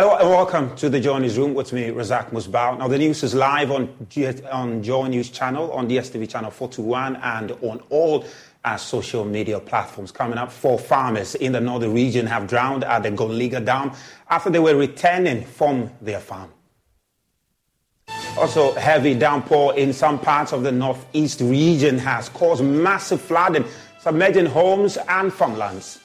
Hello and welcome to the Joy News Room with me, Razak Musbao. Now, the news is live on, on Joy News channel, on DSTV channel 421, and on all our social media platforms. Coming up, four farmers in the northern region have drowned at the Golinga Dam after they were returning from their farm. Also, heavy downpour in some parts of the northeast region has caused massive flooding, submerging homes and farmlands.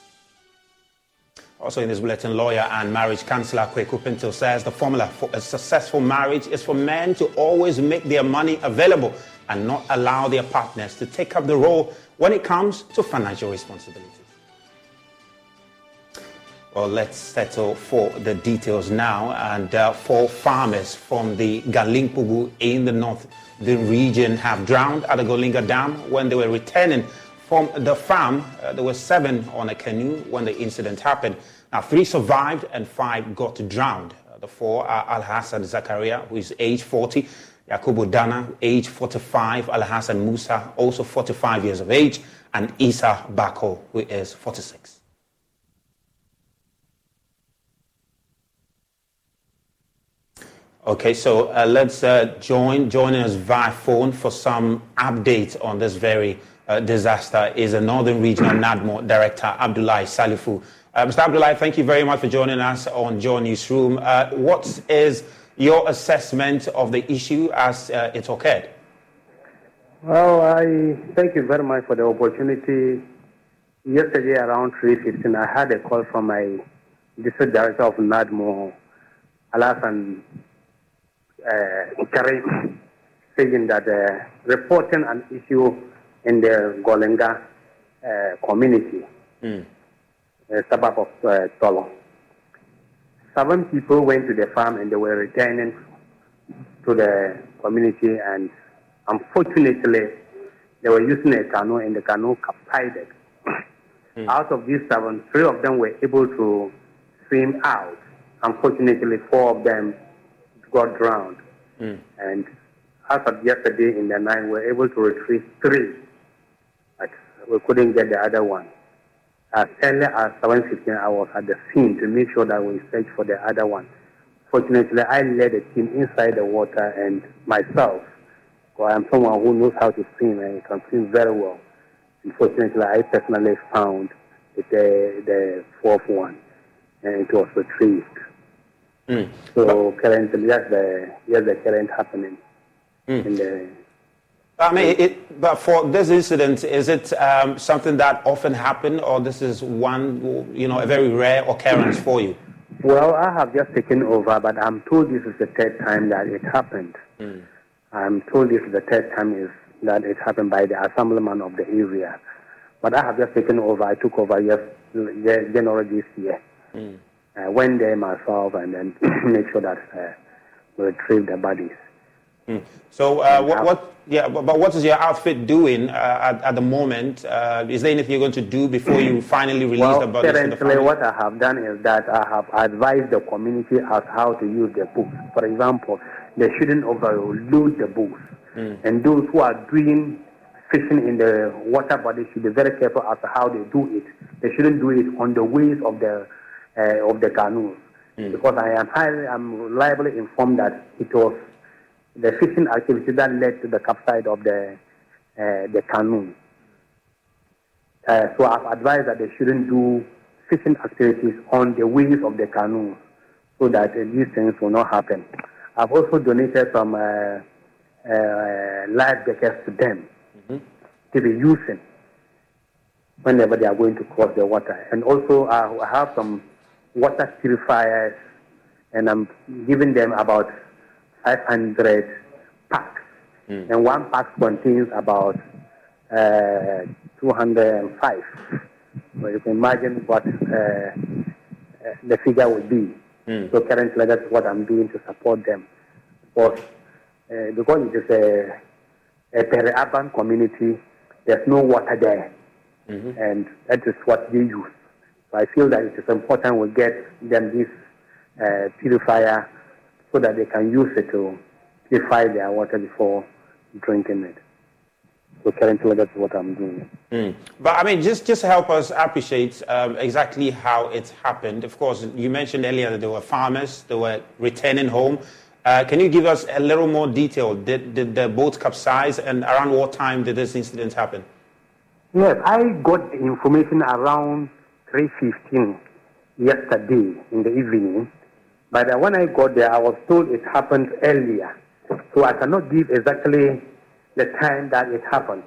Also in this bulletin, lawyer and marriage counselor Kweku Pinto says the formula for a successful marriage is for men to always make their money available and not allow their partners to take up the role when it comes to financial responsibilities. Well, let's settle for the details now. And uh, four farmers from the Galimpugu in the north the region have drowned at the Golinga Dam when they were returning from the farm, uh, there were seven on a canoe when the incident happened. Now, three survived and five got drowned. Uh, the four are Al Hassan Zakaria, who is age 40, Yakubu Dana, age 45, Al Hassan Musa, also 45 years of age, and Isa Bako, who is 46. Okay, so uh, let's uh, join join us via phone for some updates on this very uh, disaster is a Northern Regional NADMO Director, Abdullahi Salifu. Uh, Mr. Abdullahi, thank you very much for joining us on Joy Newsroom. Uh, what is your assessment of the issue as uh, it occurred? Well, I thank you very much for the opportunity. Yesterday around 3.15, I had a call from my district director of NADMO, Alasan uh, Karim, saying that uh, reporting an issue in the Golinga uh, community, mm. Uh, suburb of uh, Tolo. Seven people went to the farm and they were returning to the community and unfortunately they were using a canoe and the canoe capsized. Mm. Out of these seven, three of them were able to swim out. Unfortunately, four of them got drowned. Mm. And as of yesterday in the night, we were able to retrieve three but we couldn't get the other one. As early as 7.15, I was at the scene to make sure that we search for the other one. Fortunately, I led the team inside the water and myself, because I'm someone who knows how to swim and can swim very well. Unfortunately, I personally found the, the fourth one, and it was retrieved. Mm. So currently, that's the, that's the current happening mm. in the I mean, it, but for this incident, is it um, something that often happen, or this is one, you know, a very rare occurrence for you? Well, I have just taken over, but I'm told this is the third time that it happened. Mm. I'm told this is the third time is that it happened by the assemblyman of the area. But I have just taken over. I took over just January this year. Mm. I went there myself and then make sure that uh, we retrieve the bodies. Mm. So, uh, what, what, yeah, but, what is your outfit doing uh, at, at, the moment? Uh, is there anything you're going to do before you finally release well, the bodies currently, what I have done is that I have advised the community as how to use the books. For example, they shouldn't overload the books, mm. and those who are doing fishing in the water body should be very careful as to how they do it. They shouldn't do it on the ways of the uh, of the canoes, mm. because I am highly, I'm reliably informed that it was the fishing activity that led to the capsize of the uh, the canoe. Uh, so I've advised that they shouldn't do fishing activities on the wings of the canoe so that uh, these things will not happen. I've also donated some uh, uh, life jackets to them mm-hmm. to be using whenever they are going to cross the water. And also I have some water purifiers and I'm giving them about 500 packs. Mm. And one pack contains about uh, 205. So you can imagine what uh, uh, the figure would be. Mm. So currently that's what I'm doing to support them. Because, uh, because it is a, a peri-urban community, there's no water there. Mm-hmm. And that is what they use. So I feel that it is important we get them this uh, purifier so that they can use it to purify their water before drinking it. So currently, that's what I'm doing. Mm. But I mean, just just help us appreciate um, exactly how it happened. Of course, you mentioned earlier that there were farmers, they were returning home. Uh, can you give us a little more detail? Did, did the boat capsize, and around what time did this incident happen? Yes, I got the information around 3:15 yesterday in the evening. But uh, when I got there, I was told it happened earlier, so I cannot give exactly the time that it happened.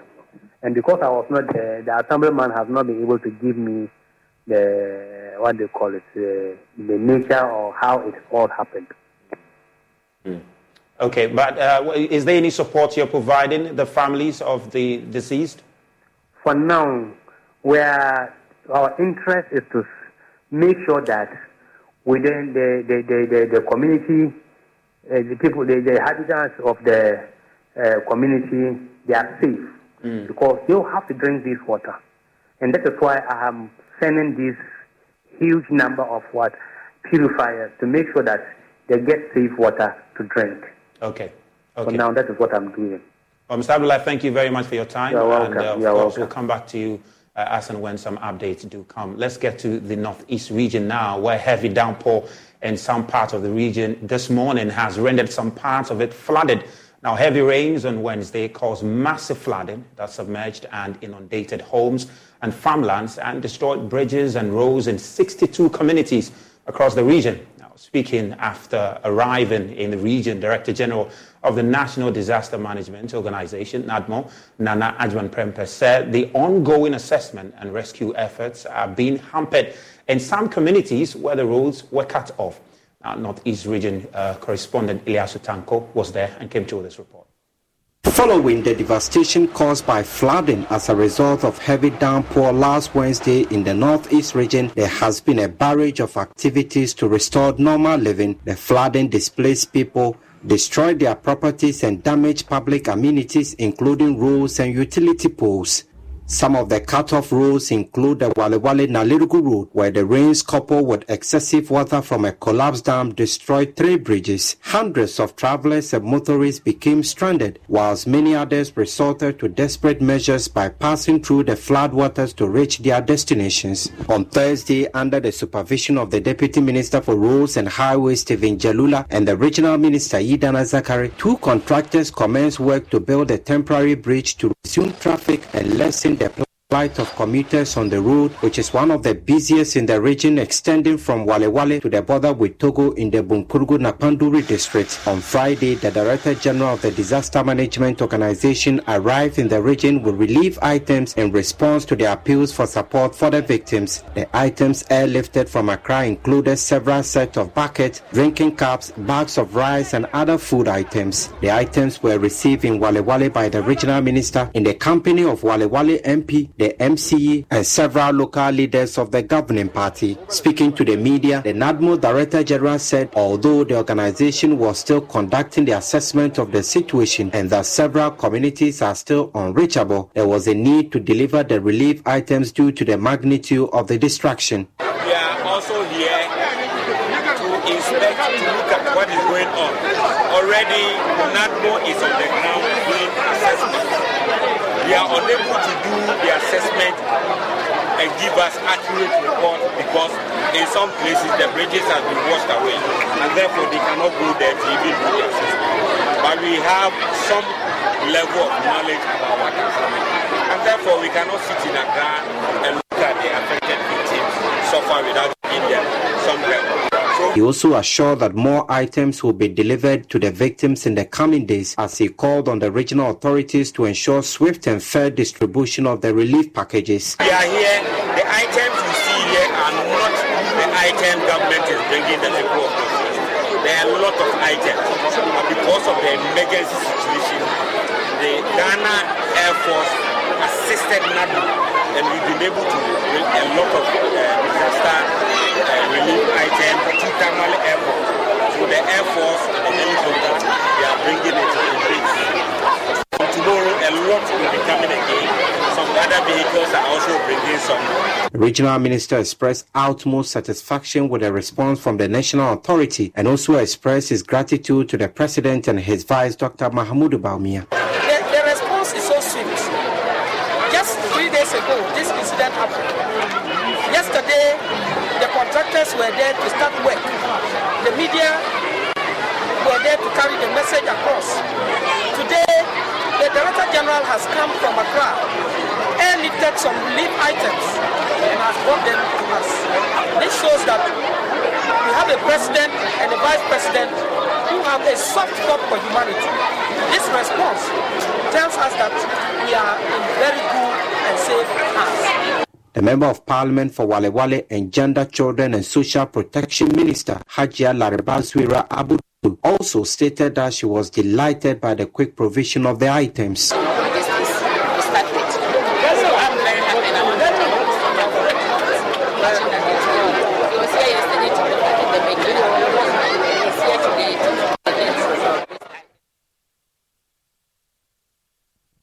And because I was not there, the assemblyman has not been able to give me the, what they call it, the, the nature or how it all happened. Mm. Okay, but uh, is there any support you're providing the families of the deceased? For now, where our interest is to make sure that within the, the, the, the, the community, uh, the people, the, the inhabitants of the uh, community, they are safe mm. because they have to drink this water. And that is why I am sending this huge number of what purifiers to make sure that they get safe water to drink. Okay. Okay. So now that is what I'm doing. Well, Mr. Abdullah, thank you very much for your time. You're welcome. And uh, of You're course, welcome. we'll come back to you uh, as and when some updates do come. Let's get to the northeast region now, where heavy downpour in some parts of the region this morning has rendered some parts of it flooded. Now, heavy rains on Wednesday caused massive flooding that submerged and inundated homes and farmlands and destroyed bridges and roads in 62 communities across the region. Speaking after arriving in the region, Director General of the National Disaster Management Organization, NADMO, Nana Agyemang Prempeh, said the ongoing assessment and rescue efforts are being hampered in some communities where the roads were cut off. Now, Northeast Region uh, correspondent Ilyasu Tanko was there and came to this report. Following the devastation caused by flooding as a result of heavy downpour last Wednesday in the northeast region, there has been a barrage of activities to restore normal living. The flooding displaced people, destroyed their properties and damaged public amenities including roads and utility poles. Some of the cut-off roads include the Wale Wale Nalerigu Road, where the rains coupled with excessive water from a collapsed dam destroyed three bridges. Hundreds of travelers and motorists became stranded, whilst many others resorted to desperate measures by passing through the floodwaters to reach their destinations. On Thursday, under the supervision of the Deputy Minister for Roads and Highways, Stephen Jalula, and the Regional Minister, Idana Zakari, two contractors commenced work to build a temporary bridge to resume traffic and lessen the plight of commuters on the road, which is one of the busiest in the region, extending from Wale Wale to the border with Togo in the Bunkpurugu Nakpanduri district. On Friday, the Director General of the Disaster Management Organization arrived in the region with relief items in response to the appeals for support for the victims. The items airlifted from Accra included several sets of buckets, drinking cups, bags of rice, and other food items. The items were received in Wale Wale by the regional minister in the company of Wale Wale MP, the MCE, and several local leaders of the governing party. Speaking to the media, the NADMO Director General said although the organization was still conducting the assessment of the situation and that several communities are still unreachable, there was a need to deliver the relief items due to the magnitude of the destruction. We are also here to inspect, to look at what is going on. Already, NADMO is on the ground. We are unable to do the assessment and give us accurate report because in some places the bridges have been washed away and therefore they cannot go there to even do the assessment. But we have some level of knowledge about what is happening. And therefore we cannot sit in a ground and look at the affected victims suffer without giving them some help. So He also assured that more items will be delivered to the victims in the coming days as he called on the regional authorities to ensure swift and fair distribution of the relief packages. We are here. The items you see here are not the item government is bringing the people of the. There are a lot of items. But because of the emergency situation, the Ghana Air Force assisted NADMO and we've been able to bring a lot of uh, disaster uh, relief items to Tamale Airport. So the Air Force and the helicopter, they are bringing it in base. From tomorrow, a lot will be coming again. Some other vehicles are also bringing some. Regional minister expressed utmost satisfaction with the response from the national authority and also expressed his gratitude to the president and his vice, Dr. Mahmoud Bawumia. The, the response is so swift. Just three days ago, this incident happened. Yesterday, the contractors were there to start work. The media were there to carry the message across. Today, the Director General has come from Accra and lifted some relief items and has brought them to us. This shows that we have a president and a vice president who have a soft spot for humanity. This response tells us that we are in very good and safe hands. The Member of Parliament for Wale Wale and Gender, Children and Social Protection Minister Hajia Laribaswira Abu also stated that she was delighted by the quick provision of the items.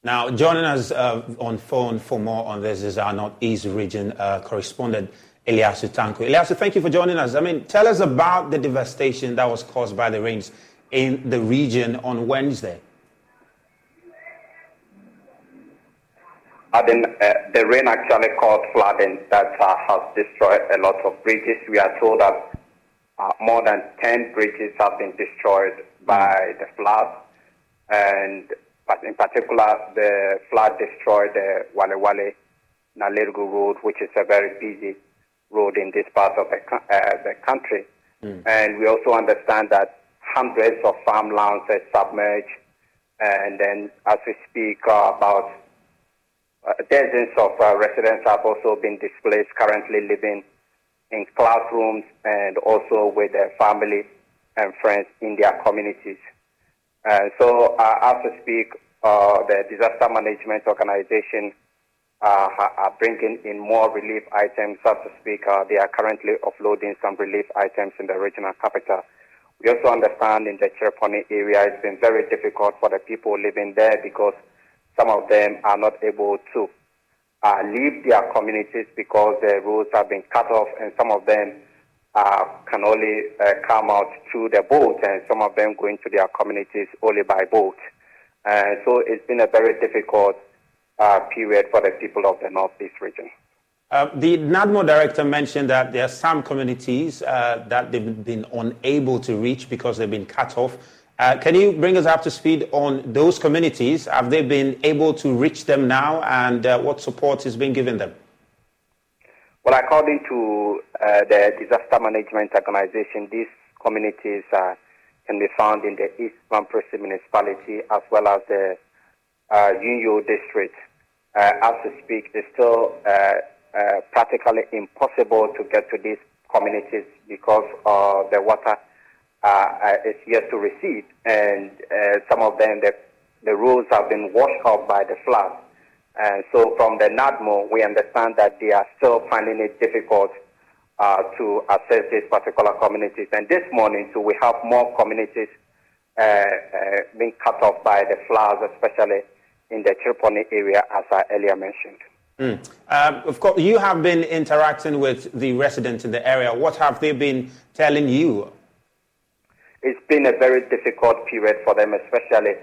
Now, joining us uh, on phone for more on this is our Northeast region uh, correspondent, Eliasu Tanko. Eliasu, thank you for joining us. I mean, tell us about the devastation that was caused by the rains in the region on Wednesday. I uh, the rain actually caused flooding that uh, has destroyed a lot of bridges. We are told that uh, more than 10 bridges have been destroyed by the flood. And but in particular, the flood destroyed the Wale Wale Nalerigu Road, which is a very busy road in this part of the, uh, the country. Mm. And we also understand that hundreds of farmlands are submerged. And then, as we speak, uh, about uh, dozens of uh, residents have also been displaced, currently living in classrooms and also with their family and friends in their communities. Uh, so uh, as we speak, uh, the disaster management organization uh, are bringing in more relief items. So to speak, uh, they are currently offloading some relief items in the regional capital. We also understand in the Chereponi area it's been very difficult for the people living there because some of them are not able to uh, leave their communities because the roads have been cut off, and some of them uh, can only uh, come out through the boat, and some of them go into their communities only by boat. Uh, so it's been a very difficult uh, period for the people of the Northeast region. Uh, the NADMO director mentioned that there are some communities uh, that they've been unable to reach because they've been cut off. Can you bring us up to speed on those communities? Have they been able to reach them now, and what support is being given them? Well, according to the Disaster Management Organization, these communities can be found in the East Mamprusi municipality as well as the uh, Yunyoo district. Uh, as we speak, it's still uh, uh, practically impossible to get to these communities because uh, the water uh, is yet to recede, and some of them the, the roads have been washed out by the flood. And so, from the NADMO, we understand that they are still finding it difficult uh, to assess these particular communities. And this morning, so we have more communities uh, uh, being cut off by the floods, especially in the Chereponi area, as I earlier mentioned. Mm. Um, of course, you have been interacting with the residents in the area. What have they been telling you? It's been a very difficult period for them, especially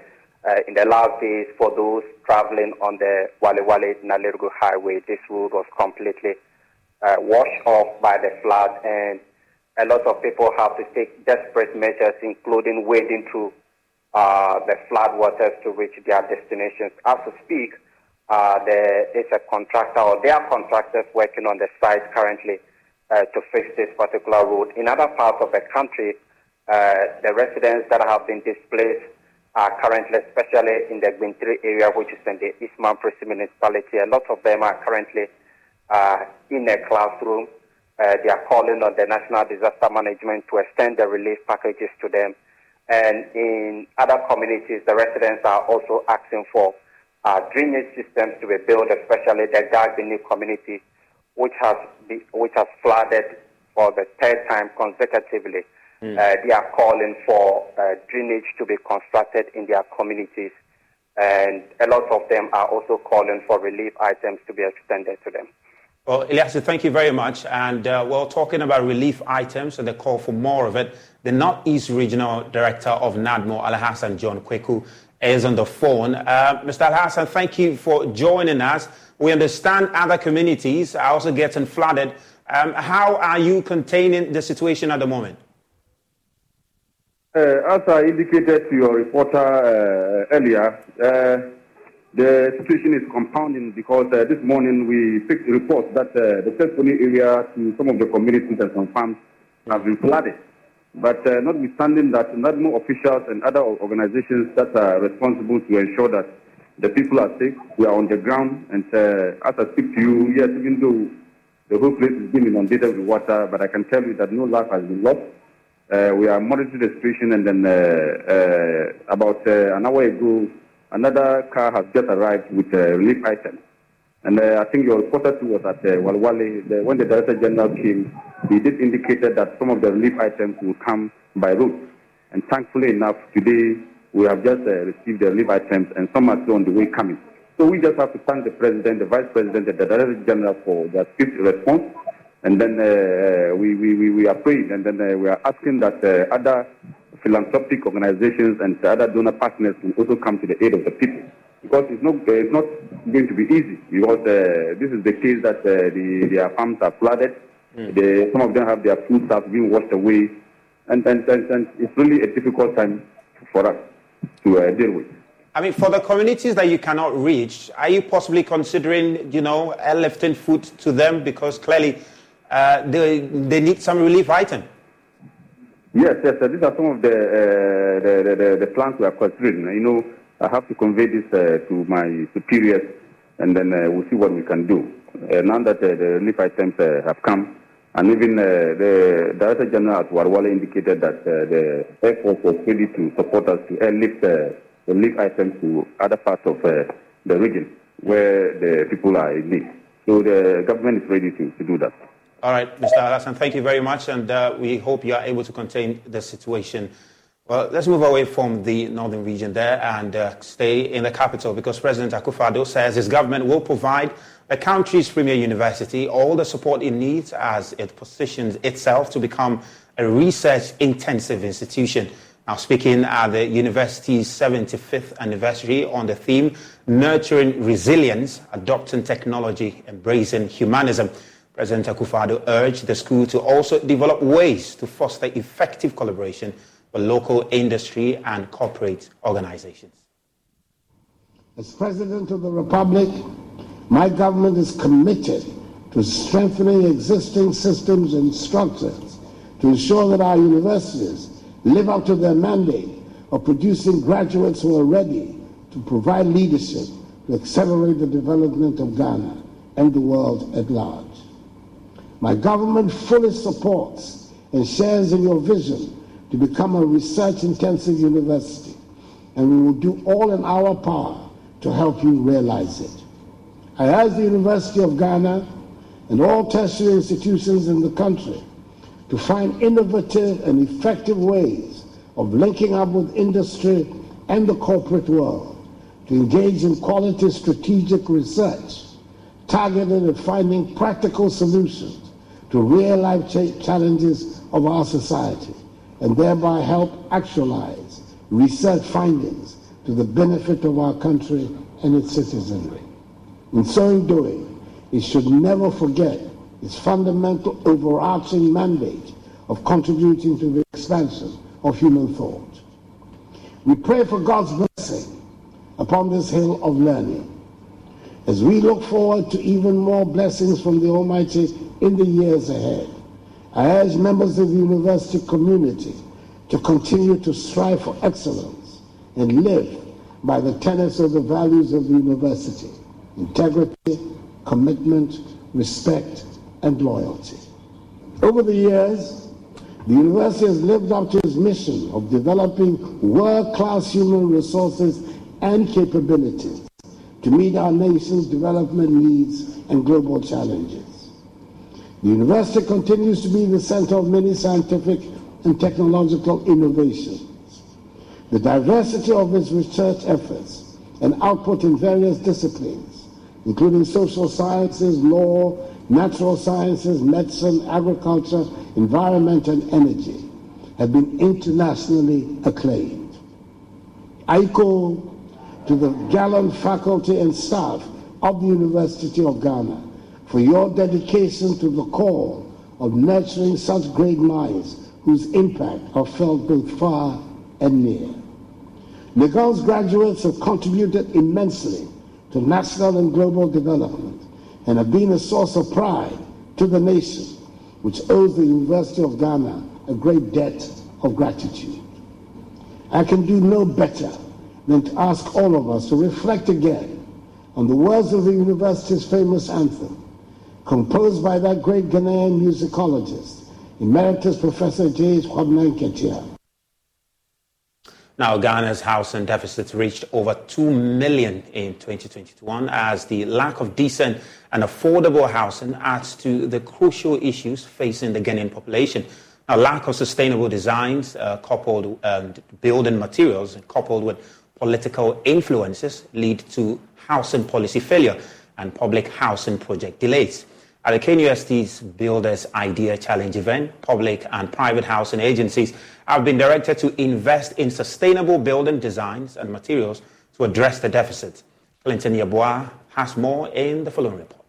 uh, in the last days for those traveling on the Wale Wale Nalerigu Highway. This road was completely uh, washed off by the flood, and a lot of people have to take desperate measures, including wading through uh, the flood waters to reach their destinations. As we speak, uh, there is a contractor, or there are contractors working on the site currently uh, to fix this particular road. In other parts of the country, uh, the residents that have been displaced are currently, especially in the Gwintri area, which is in the East Mamprusi municipality, a lot of them are currently uh, in a classroom. Uh, they are calling on the National Disaster Management to extend the relief packages to them. And in other communities, the residents are also asking for uh, drainage systems to be built, especially the Gagbini community, which has be, which has flooded for the third time consecutively. Mm. Uh, they are calling for uh, drainage to be constructed in their communities, and a lot of them are also calling for relief items to be extended to them. Well, Eliasu, thank you very much. And uh, we're talking about relief items and the call for more of it. The Northeast Regional Director of NADMO, Alhassan John Kweku, is on the phone. Uh, Mr. Alhassan, thank you for joining us. We understand other communities are also getting flooded. Um, how are you containing the situation at the moment? Uh, as I indicated to your reporter uh, earlier, uh, the situation is compounding because uh, this morning we picked reports that uh, the Sesoni area to some of the communities and some farms have been flooded. But uh, notwithstanding that, NADMO officials and other organizations that are responsible to ensure that the people are safe, we are on the ground. And as I speak to you, yes, even though the whole place is being inundated with water, but I can tell you that no life has been lost. Uh, we are monitoring the situation, and then uh, uh, about uh, an hour ago, another car has just arrived with relief items. And I think your reporter too was at uh, Walwale. The, when the Director General came, he did indicate that some of the relief items will come by road. And thankfully enough, today we have just received the relief items, and some are still on the way coming. So we just have to thank the President, the Vice President, and the Director General for their swift response and then uh, we, we, we are praying, and then uh, we are asking that uh, other philanthropic organizations and other donor partners will also come to the aid of the people. Because it's not, it's not going to be easy, because this is the case that the, their farms are flooded. Mm. The, some of them have their food stuff being washed away, and, and, and, and it's really a difficult time for us to uh, deal with. I mean, for the communities that you cannot reach, are you possibly considering, you know, lifting food to them? Because clearly uh, they, they need some relief item. Yes, yes, these are some of the, uh, the, the, the, plans we are considering. You know, I have to convey this uh, to my superiors, and then uh, we'll see what we can do. Uh, now that uh, the relief items have come, and even the Director General at Walwale indicated that the Air Force was ready to support us to airlift the relief items to other parts of the region where the people are in need. So the government is ready to, to do that. All right, Mr. Hassan, thank you very much, and uh, we hope you are able to contain the situation. Well, let's move away from the northern region there and uh, stay in the capital because President Akufo-Addo says his government will provide the country's premier university all the support it needs as it positions itself to become a research-intensive institution. Now, speaking at the university's 75th anniversary on the theme Nurturing Resilience, Adopting Technology, Embracing Humanism, President Akufo-Addo urged the school to also develop ways to foster effective collaboration with local industry and corporate organizations. As President of the Republic, my government is committed to strengthening existing systems and structures to ensure that our universities live up to their mandate of producing graduates who are ready to provide leadership to accelerate the development of Ghana and the world at large. My government fully supports and shares in your vision to become a research-intensive university, and we will do all in our power to help you realize it. I urge the University of Ghana and all tertiary institutions in the country to find innovative and effective ways of linking up with industry and the corporate world to engage in quality strategic research targeted at finding practical solutions to real life challenges of our society and thereby help actualize research findings to the benefit of our country and its citizenry. In so doing, it should never forget its fundamental overarching mandate of contributing to the expansion of human thought. We pray for God's blessing upon this hill of learning as we look forward to even more blessings from the Almighty in the years ahead, I urge members of the university community to continue to strive for excellence and live by the tenets of the values of the university integrity, commitment, respect, and loyalty. Over the years, the university has lived up to its mission of developing world class human resources and capabilities to meet our nation's development needs and global challenges. The university continues to be the center of many scientific and technological innovations. The diversity of its research efforts and output in various disciplines, including social sciences, law, natural sciences, medicine, agriculture, environment, and energy, have been internationally acclaimed. I call to the gallant faculty and staff of the University of Ghana for your dedication to the call of nurturing such great minds whose impact are felt both far and near. Legon's graduates have contributed immensely to national and global development and have been a source of pride to the nation, which owes the University of Ghana a great debt of gratitude. I can do no better than to ask all of us to reflect again on the words of the university's famous anthem, composed by that great Ghanaian musicologist, Emeritus Professor J.H. Kwabena Nketia. Now, Ghana's housing deficit reached over 2 million in 2021 as the lack of decent and affordable housing adds to the crucial issues facing the Ghanaian population. Now, lack of sustainable designs, uh, coupled um, building materials, coupled with political influences, lead to housing policy failure and public housing project delays. At the KNUST's Builders Idea Challenge event, public and private housing agencies have been directed to invest in sustainable building designs and materials to address the deficit. Clinton Yeboah has more in the following report.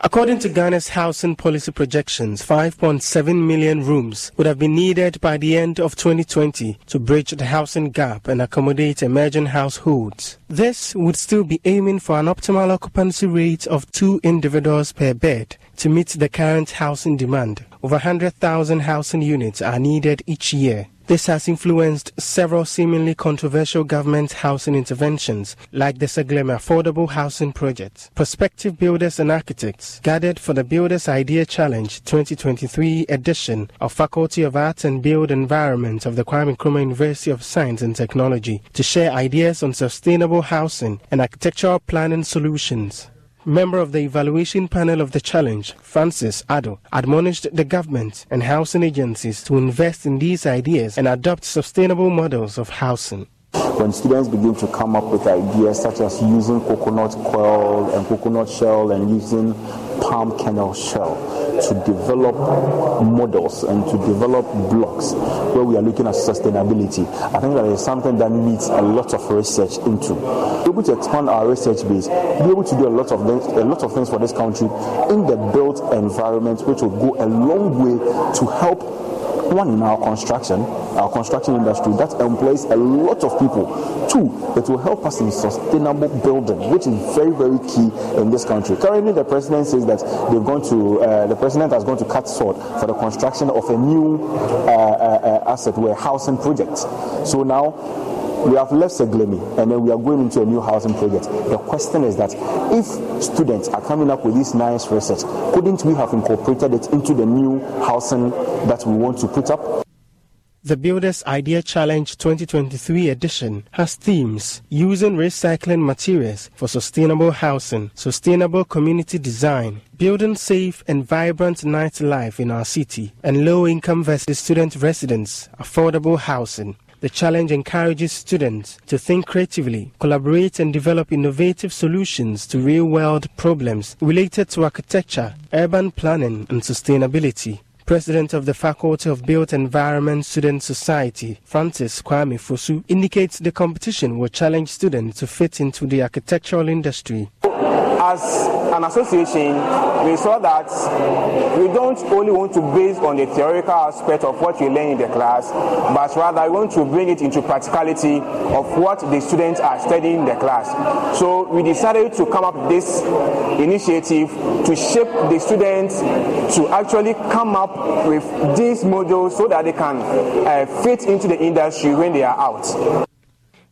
According to Ghana's housing policy projections, 5.7 million rooms would have been needed by the end of 2020 to bridge the housing gap and accommodate emerging households. This would still be aiming for an optimal occupancy rate of two individuals per bed to meet the current housing demand. Over 100,000 housing units are needed each year. This has influenced several seemingly controversial government housing interventions, like the Saglemi Affordable Housing Project. Prospective builders and architects gathered for the Builders Idea Challenge 2023 edition of Faculty of Arts and Built Environment of the Kwame Nkrumah University of Science and Technology to share ideas on sustainable housing and architectural planning solutions. Member of the evaluation panel of the challenge, Francis Ado, admonished the government and housing agencies to invest in these ideas and adopt sustainable models of housing. When students begin to come up with ideas such as using coconut coil and coconut shell and using palm kernel shell to develop models and to develop blocks where we are looking at sustainability. I think that is something that needs a lot of research into. Be able to expand our research base, be able to do a lot of things, a lot of things for this country in the built environment, which will go a long way to help one in our construction, our construction industry, that employs a lot of people. Two, it will help us in sustainable building, which is very, very key in this country. Currently, the president says that they've gone to, uh, the president has gone to cut short for the construction of a new uh, uh, uh asset warehousing project. So now we have left Saglemi and then we are going into a new housing project. The question is that if students are coming up with this nice research, couldn't we have incorporated it into the new housing that we want to put up? The Builders Idea Challenge 2023 edition has themes using recycling materials for sustainable housing, sustainable community design, building safe and vibrant nightlife in our city, and low income versus student residents, affordable housing. The challenge encourages students to think creatively, collaborate, and develop innovative solutions to real world problems related to architecture, urban planning, and sustainability. President of the Faculty of Built Environment Student Society, Francis Kwame Fosu, indicates the competition will challenge students to fit into the architectural industry as an association, we saw that we don't only want to base on the theoretical aspect of what we learn in the class, but rather we want to bring it into practicality of what the students are studying in the class. So we decided to come up with this initiative to shape the students to actually come up with these modules so that they can uh, fit into the industry when they are out.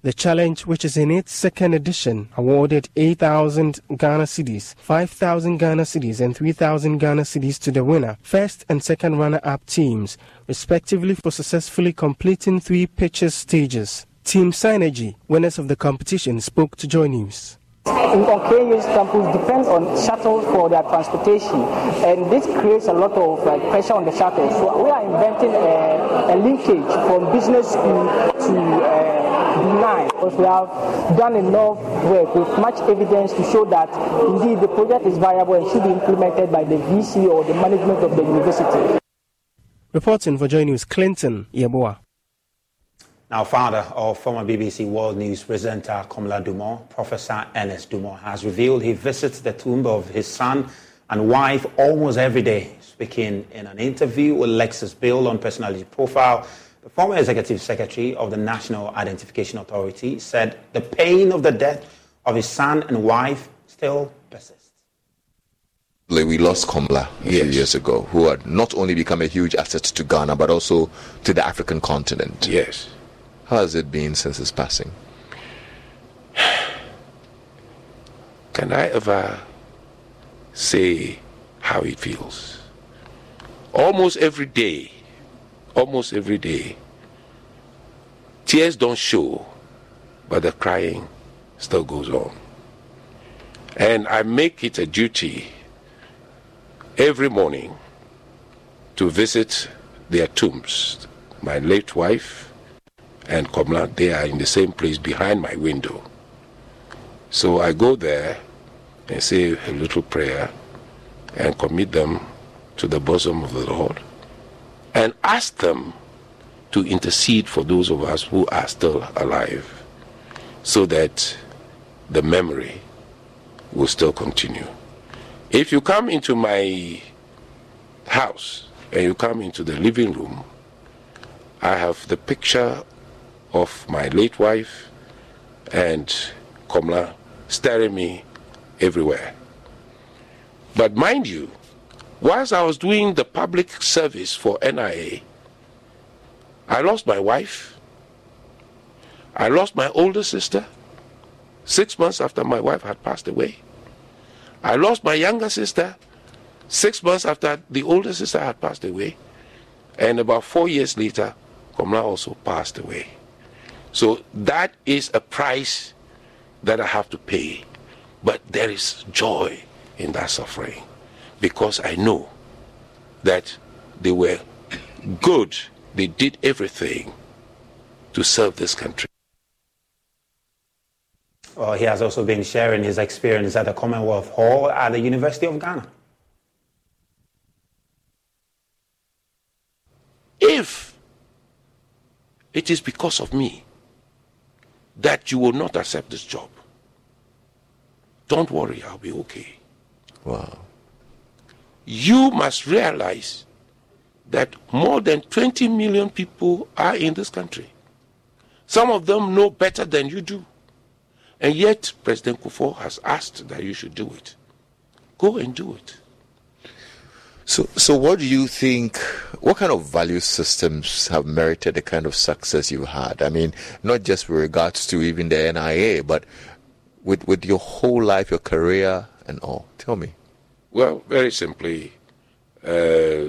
The challenge, which is in its second edition, awarded 8,000 Ghana cedis, 5,000 Ghana cedis, and 3,000 Ghana cedis to the winner, first and second runner up teams, respectively, for successfully completing three pitches stages. Team Synergy, winners of the competition, spoke to Joy News on KU's campus depend on shuttles for their transportation, and this creates a lot of uh, pressure on the shuttles. So we are inventing a, a linkage from business school to uh, deny because we have done enough work with much evidence to show that indeed the project is viable and should be implemented by the VC or the management of the university. Reporting for Joy News, Clinton Yeboah. Now, father of former BBC World News presenter Komla Dumor, Professor Ernest Dumor, has revealed he visits the tomb of his son and wife almost every day. Speaking in an interview with Lexis Bill on Personality Profile, the former executive secretary of the National Identification Authority said the pain of the death of his son and wife still persists. We lost Komla a yes. few years ago, who had not only become a huge asset to Ghana, but also to the African continent. Yes. How has it been since his passing? Can I ever say how it feels? Almost every day, almost every day, tears don't show, but the crying still goes on. And I make it a duty every morning to visit their tombs. My late wife, and Komla, they are in the same place behind my window. So I go there and say a little prayer and commit them to the bosom of the Lord and ask them to intercede for those of us who are still alive so that the memory will still continue. If you come into my house and you come into the living room, I have the picture of my late wife and Komla staring me everywhere. But mind you, whilst I was doing the public service for NIA, I lost my wife. I lost my older sister six months after my wife had passed away. I lost my younger sister six months after the older sister had passed away. And about four years later, Komla also passed away. So that is a price that I have to pay. But there is joy in that suffering because I know that they were good, they did everything to serve this country. Well, he has also been sharing his experience at the Commonwealth Hall at the University of Ghana. If it is because of me that you will not accept this job. Don't worry, I'll be okay. Wow. You must realize that more than 20 million people are in this country. Some of them know better than you do. And yet, President Kufuor has asked that you should do it. Go and do it. So, so what do you think? What kind of value systems have merited the kind of success you've had? I mean, not just with regards to even the NIA, but with with your whole life, your career, and all. Tell me. Well, very simply, uh,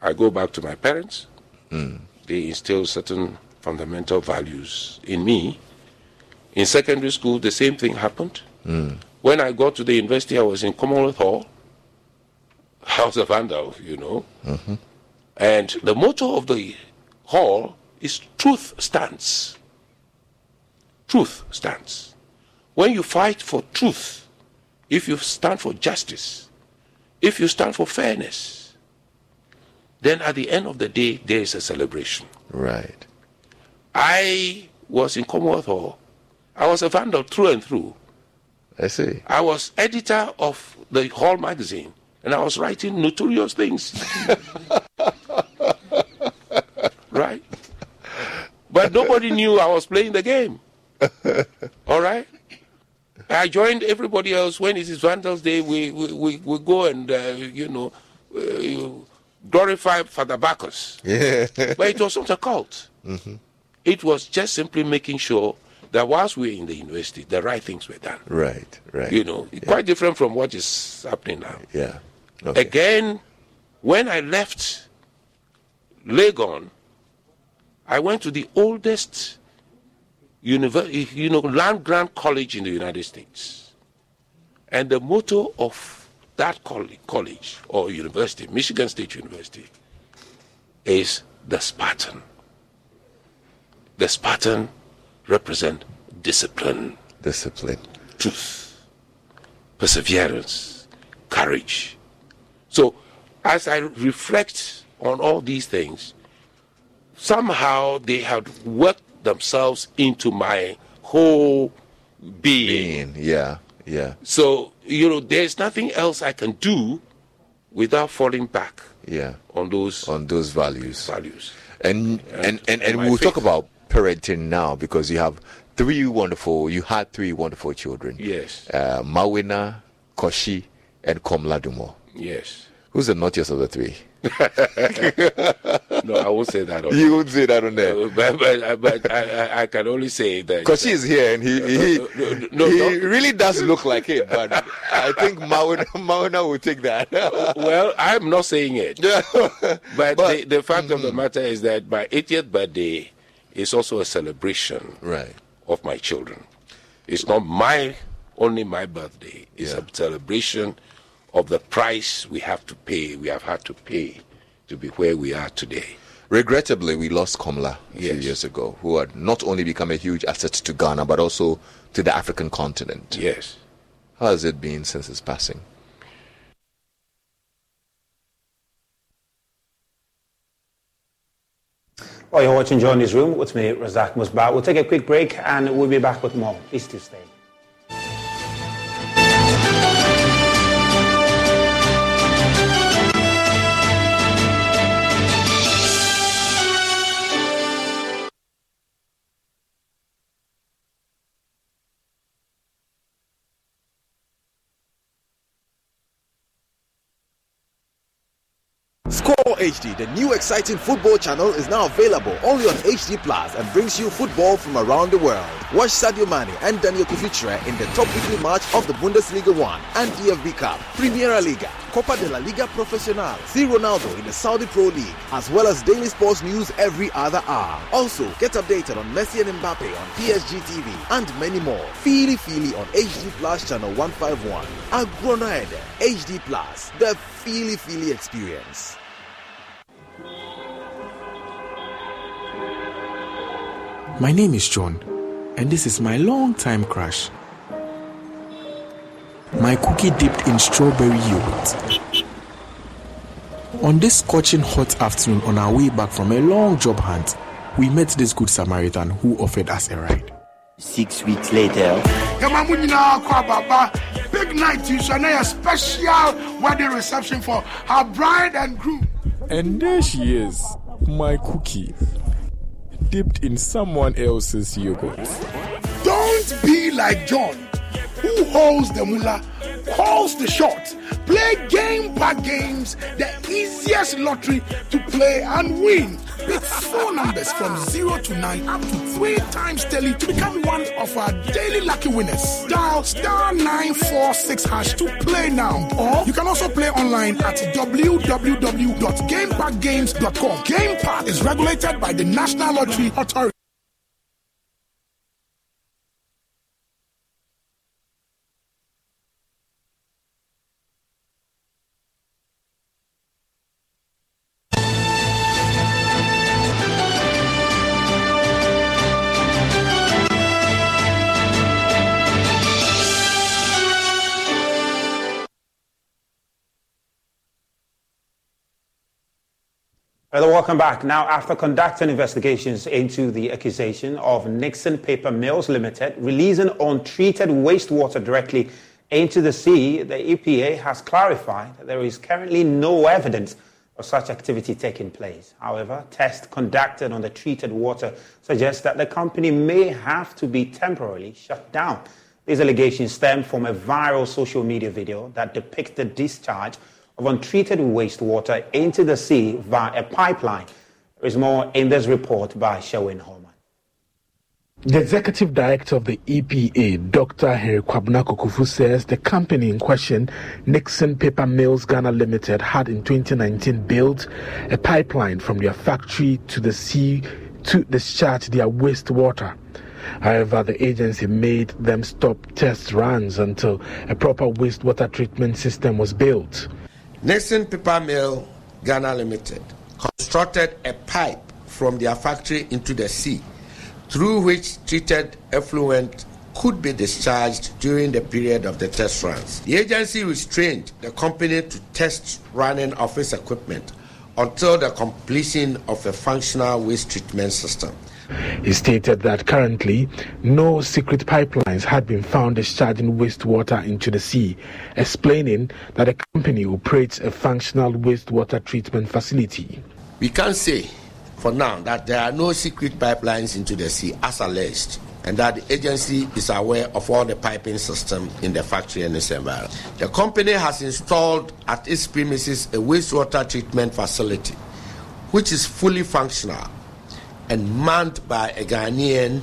I go back to my parents. Mm. They instilled certain fundamental values in me. In secondary school, the same thing happened. Mm. When I got to the university, I was in Commonwealth Hall. House of Vandal, you know. Mm-hmm. And the motto of the hall is truth stands. Truth stands. When you fight for truth, if you stand for justice, if you stand for fairness, then at the end of the day, there is a celebration. Right. I was in Commonwealth Hall. I was a vandal through and through. I see. I was editor of the Hall magazine and I was writing notorious things. right? But nobody knew I was playing the game. All right? I joined everybody else when it is Vandals Day. We, we, we, we go and, uh, you know, uh, glorify Father Bacchus. Yeah. but it was not a cult. Mm-hmm. It was just simply making sure that whilst we were in the university, the right things were done. Right, right. You know, yeah. quite different from what is happening now. Yeah. Okay. Again, when I left Legon, I went to the oldest univer- you know, land grant college in the United States. And the motto of that college or university, Michigan State University, is the Spartan. The Spartan represent discipline, discipline, truth, perseverance, courage, so, as I reflect on all these things, somehow they have worked themselves into my whole being. being. Yeah, yeah, So, you know, there's nothing else I can do without falling back yeah. on those On those values. values. And and and, and my we'll talk about parenting now because you have three wonderful. You had three wonderful children. Yes, Uh, Mawina, Koshi, and Komla Dumor. Yes. Who's the naughtiest of the three? No, I won't say that. On You would say that on there. Uh, but but, but I, I, I can only say that. Koshi is here and he he, no, he no. really does look like it, but I think Mauna, Mawina will take that. well, I'm not saying it. But, But- the, the fact of the matter is that my 80th birthday is also a celebration right. of my children. It's not my only my birthday. It's Yeah. a celebration of the price we have to pay. We have had to pay to be where we are today. Regrettably, we lost Komla a few years ago, who had not only become a huge asset to Ghana, but also to the African continent. Yes. How has it been since his passing? Well, you're watching Joy News Room with me, Razak Musbah. We'll take a quick break and we'll be back with more. Please do stay. HD, the new exciting football channel, is now available only on HD Plus and brings you football from around the world. Watch Sadio Mane and Daniel Kofi Kyereh in the top weekly match of the Bundesliga 1 and DFB Cup, Primera Liga, Copa de la Liga Profesional, see Ronaldo in the Saudi Pro League, as well as daily sports news every other hour. Also, get updated on Messi and Mbappe on PSG TV and many more. Feely Feely on HD Plus channel 151. Agronaide HD Plus, the Feely Feely experience. My name is John, and this is my long-time crush. My cookie dipped in strawberry yogurt. On this scorching hot afternoon on our way back from a long job hunt, we met this good Samaritan who offered us a ride. Six weeks later, yɛma mo nyinaa kɔ ababa big night yi so a special wedding reception for her bride and groom And there she is, my cookie, dipped in someone else's yogurt. don't be like john who holds the mullah calls the shots play game by games the easiest lottery to play and win pick four numbers from 0 to 9 up to 3 times daily to become one of our daily lucky winners. Dial star 946 hash to play now. Or you can also play online at www.gamepackgames.com game park is regulated by the national lottery authority welcome back. Now, after conducting investigations into the accusation of Nixon Paper Mills Limited releasing untreated wastewater directly into the sea, the EPA has clarified that there is currently no evidence of such activity taking place. However, tests conducted on the treated water suggest that the company may have to be temporarily shut down. These allegations stem from a viral social media video that depicts the discharge of untreated wastewater into the sea via a pipeline. There is more in this report by Sherwin Holman. The executive director of the EPA, Dr. Harry Kwabena says the company in question, Nixon Paper Mills Ghana Limited, had in 2019 built a pipeline from their factory to the sea to discharge their wastewater. However, the agency made them stop test runs until a proper wastewater treatment system was built. Nixon Paper Mill Ghana Limited constructed a pipe from their factory into the sea through which treated effluent could be discharged during the period of the test runs. The agency restrained the company to test running of its equipment until the completion of a functional waste treatment system. He stated that currently no secret pipelines had been found discharging wastewater into the sea, explaining that the company operates a functional wastewater treatment facility. We can say for now that there are no secret pipelines into the sea as alleged and that the agency is aware of all the piping system in the factory and its environment. The company has installed at its premises a wastewater treatment facility which is fully functional and manned by a Ghanaian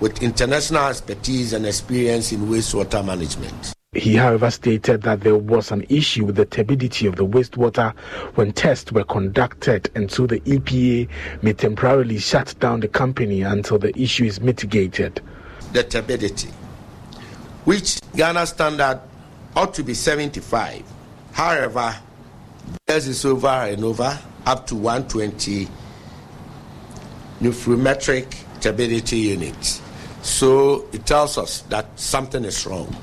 with international expertise and experience in wastewater management. He, however, stated that there was an issue with the turbidity of the wastewater when tests were conducted, and so the EPA may temporarily shut down the company until the issue is mitigated. The turbidity, which Ghana standard ought to be 75. However, theirs is over and over, up to 120 nephelometric turbidity units. So it tells us that something is wrong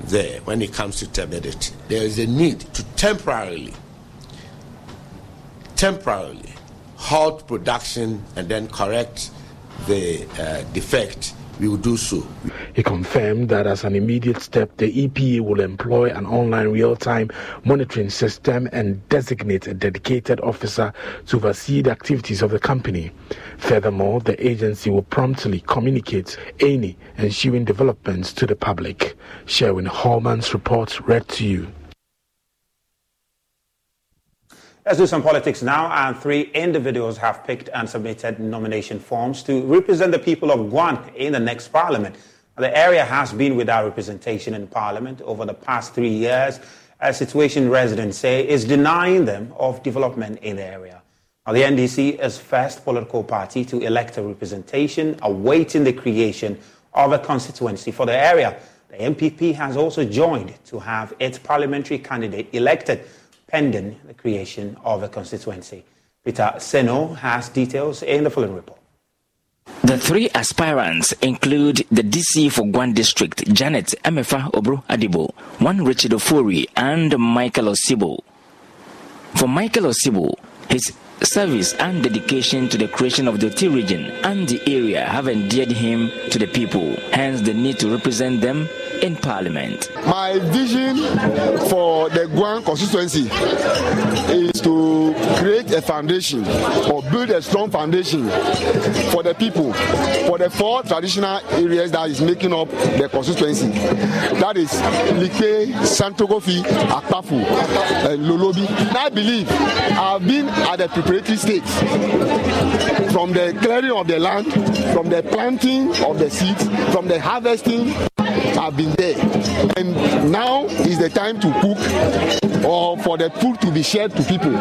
there when it comes to turbidity. There is a need to temporarily, temporarily halt production and then correct the uh, defect we will do so. He confirmed that as an immediate step, the EPA will employ an online real time monitoring system and designate a dedicated officer to oversee the activities of the company. Furthermore, the agency will promptly communicate any ensuing developments to the public. Sherwin Hallman's report read to you. Let's do some politics now. And three individuals have picked and submitted nomination forms to represent the people of Guan in the next parliament. The area has been without representation in parliament over the past three years. A situation residents say is denying them of development in the area. Now, the NDC is first political party to elect a representation, awaiting the creation of a constituency for the area. The NPP has also joined to have its parliamentary candidate elected pending the creation of a constituency. Peter Seno has details in the following report. The three aspirants include the DC for Guan District, Janet Emefa Obro Adibo, one Richard Ofori, and Michael Osibo. For Michael Osibo, his service and dedication to the creation of the Oti region and the area have endeared him to the people, hence the need to represent them in parliament. My vision for the Guan constituency is to create a foundation or build a strong foundation for the people, for the four traditional areas that is making up the constituency. That is Likpe, Santrokofi, Akpafu, and Lolobi. I believe I've been at the preparatory stage from the clearing of the land, from the planting of the seeds, from the harvesting have been there. And now is the time to cook or for the food to be shared to people.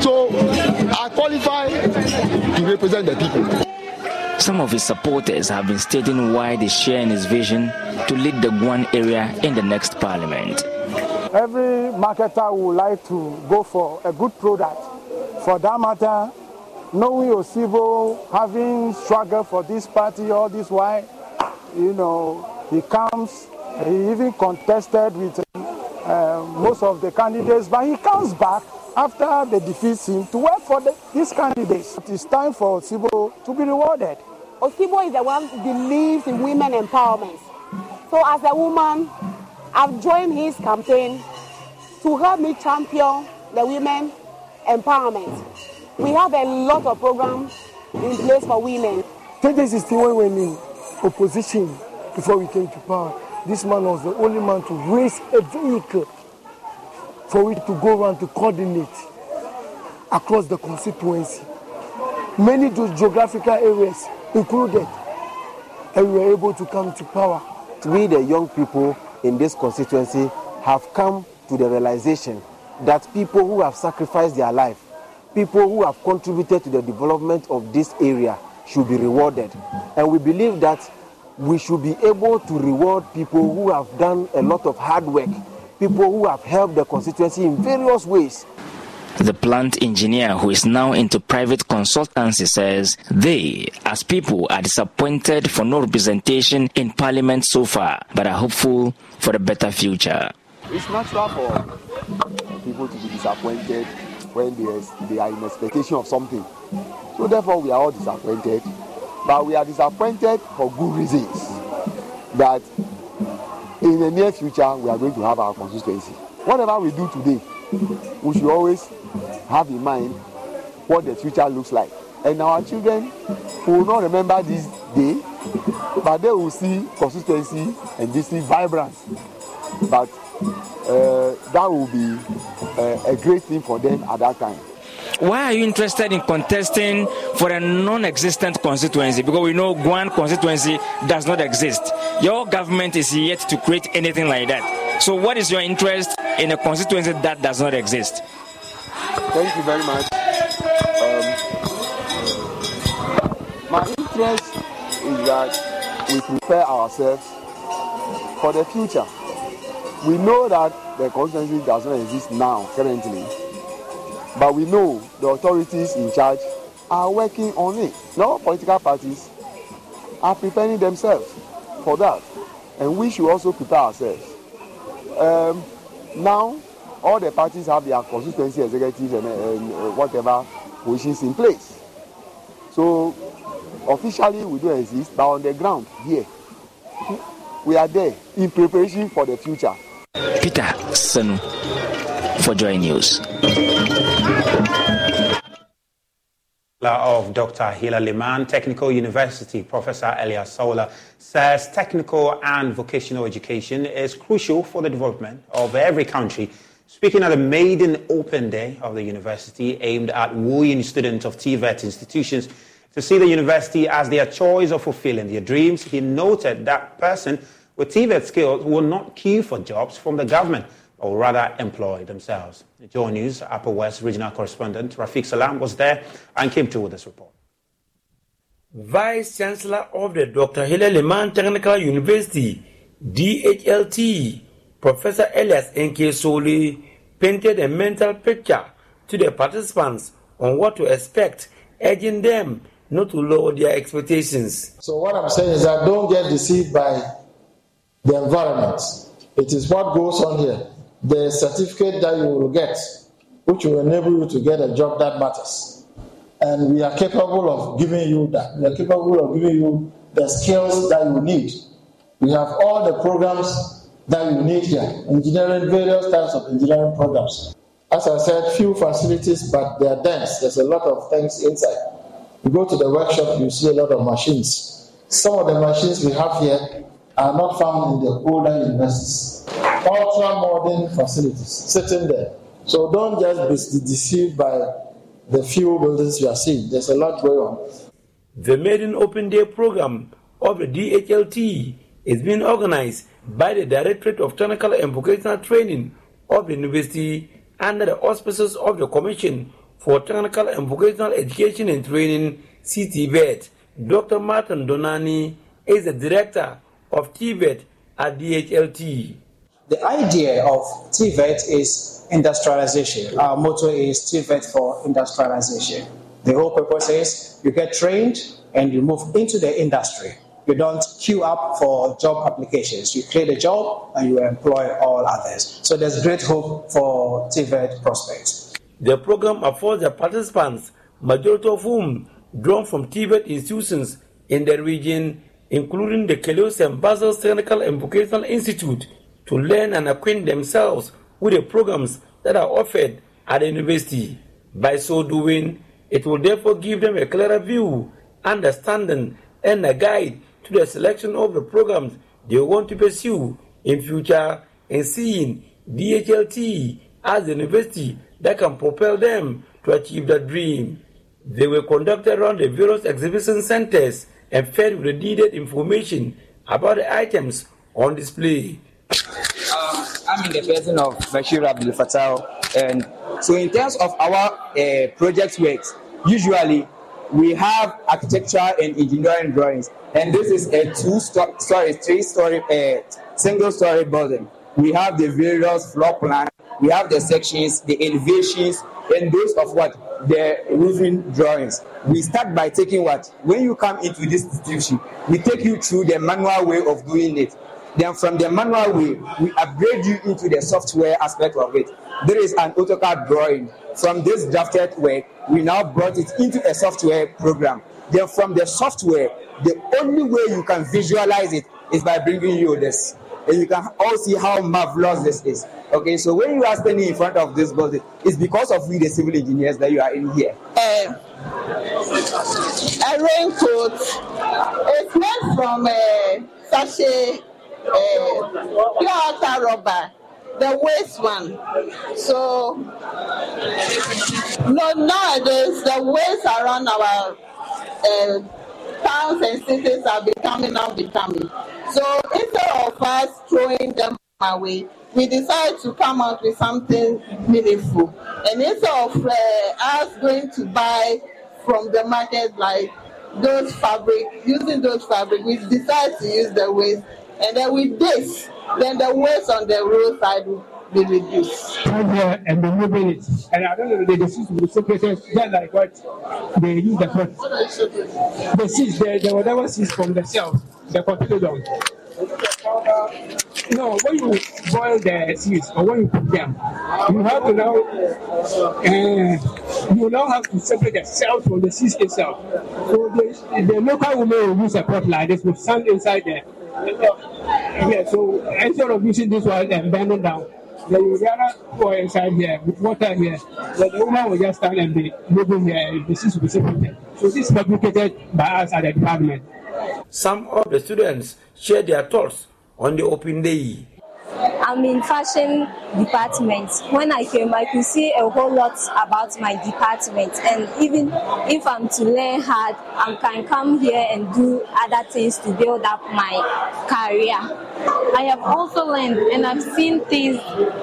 So I qualify to represent the people. Some of his supporters have been stating why they share in his vision to lead the Guan area in the next parliament. Every marketer would like to go for a good product. For that matter, knowing Osibo having struggled for this party all this while, you know, he comes, he even contested with uh, most of the candidates, but he comes back after they defeat him to work for the, these candidates. It is time for Osibo to be rewarded. Osibo is the one who believes in women empowerment. So as a woman, I've joined his campaign to help me champion the women empowerment. We have a lot of programs in place for women. 2016 when we were in opposition, before we came to power. This man was the only man to raise a vehicle for it to go around to coordinate across the constituency. Many geographical areas included, and we were able to come to power. We, the young people in this constituency, have come to the realization that people who have sacrificed their life, people who have contributed to the development of this area, should be rewarded. And we believe that we should be able to reward people who have done a lot of hard work, people who have helped the constituency in various ways. The plant engineer, who is now into private consultancy, says they, as people, are disappointed for no representation in parliament so far, but are hopeful for a better future. It's natural for people to be disappointed when they, they are in expectation of something. So therefore, we are all disappointed. But we are disappointed for good reasons. That in the near future, we are going to have our consistency. Whatever we do today, we should always have in mind what the future looks like. And our children will not remember this day, but they will see consistency and they see vibrance. But uh, that will be uh, a great thing for them at that time. Why are you interested in contesting for a non-existent constituency? Because we know Guan constituency does not exist. Your government is yet to create anything like that. So what is your interest in a constituency that does not exist? Thank you very much. Um, my interest is that we prepare ourselves for the future. We know that the constituency does not exist now, currently, but we know the authorities in charge are working on it. No political parties are preparing themselves for that, and we should also prepare ourselves. Um, now, all the parties have their constituency executives and, and uh, whatever positions in place. So, officially, we don't exist, but on the ground here, we are there in preparation for the future. Peter Sanu for Joy News. of Dr. Hilla Limann, Technical University Professor Elias Sowley says technical and vocational education is crucial for the development of every country. Speaking at the maiden open day of the university aimed at wooing students of TVET institutions to see the university as their choice of fulfilling their dreams, he noted that person with TVET skills will not queue for jobs from the government, but will rather employ themselves. The Joy News Upper West regional correspondent Rafiq Salam was there and came through with this report. Vice Chancellor of the Dr. Hilla Limann Technical University, DHLT, Professor Elias N.K. Sowley, painted a mental picture to the participants on what to expect, urging them not to lower their expectations. So, what I'm saying is that don't get deceived by the environment. It is what goes on here. The certificate that you will get, which will enable you to get a job that matters. And we are capable of giving you that. We are capable of giving you the skills that you need. We have all the programs that you need here, engineering, various types of engineering programs. As I said, few facilities, but they are dense. There's a lot of things inside. You go to the workshop, you see a lot of machines. Some of the machines we have here are not found in the older universities. Ultra modern facilities sitting there. So don't just be deceived by the few buildings you are seeing. There's a lot going on. The Maiden Open Day program of the DHLT is being organized by the Directorate of Technical and Vocational Training of the University under the auspices of the Commission for Technical and Vocational Education and Training, CTVET. Dr. Martin Donani is the Director of TVET at DHLT. The idea of TVET is industrialization. Our motto is TVET for industrialization. The whole purpose is you get trained and you move into the industry. You don't queue up for job applications. You create a job and you employ all others. So there's great hope for TVET prospects. The program affords the participants, majority of whom drawn from TVET institutions in the region, including the Kelio's and Basel Technical and Vocational Institute, to learn and acquaint themselves with the programs that are offered at the university. By so doing, it will therefore give them a clearer view, understanding, and a guide to the selection of the programs they want to pursue in future and seeing DHLT as the university that can propel them to achieve their dream. They were conducted around the various exhibition centers and fed with the needed information about the items on display. Um, I'm in the person of Bashir Abdul Fattah, and so in terms of our uh, project works, usually we have architecture and engineering drawings, and this is a two-story, sorry, three-story, uh, single-story building. We have the various floor plan, we have the sections, the elevations, and those of what the roofing drawings. We start by taking what when you come into this institution, we take you through the manual way of doing it. Then from the manual way, we upgrade you into the software aspect of it. there is an AutoCAD drawing. From this drafted work, we now brought it into a software program. Then from the software, the only way you can visualize it is by bringing you this. And you can all see how marvelous this is. Okay, so when you are standing in front of this building, it's because of we, the civil engineers, that you are in here. Uh, a raincoat. It's made from a sachet, uh, pure rubber the waste one. So no, nowadays the waste around our uh, towns and cities are becoming unbecoming. So instead of us throwing them away, we decided to come out with something meaningful. And instead of uh, us going to buy from the market like those fabric, using those fabric, we decided to use the waste. And then with this, then the waste on the roadside will be reduced. Here and be moving it. And I don't know, the disease will be separated just like what they use the pot. The seeds, the, the whatever seeds from the cells, the cotyledon. No, when you boil the seeds or when you cook them, you have to now, uh, you now have to separate the cells from the seeds itself. So the, the local woman will use a pot like this with sand inside there yeah, so instead of using this one and bending down, you gather pour inside here with water here. Then the woman will just stand and be moving here. The seeds will be separated. So this is fabricated by us at the department. Some of the students share their thoughts on the open day. I'm in fashion department. When I came, I could see a whole lot about my department. And even if I'm to learn hard, I can come here and do other things to build up my career. I have also learned and I've seen things,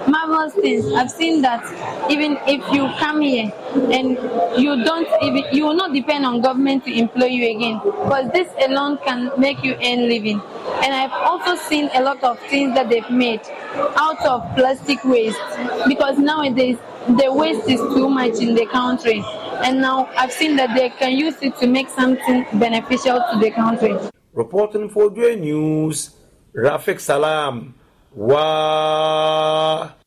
marvelous things. I've seen that even if you come here and you don't even, you will not depend on government to employ you again, because this alone can make you earn living. And I've also seen a lot of things that they've made out of plastic waste because nowadays the waste is too much in the country. And now I've seen that they can use it to make something beneficial to the country. Reporting for Joy News, Rafik Salam. Wow.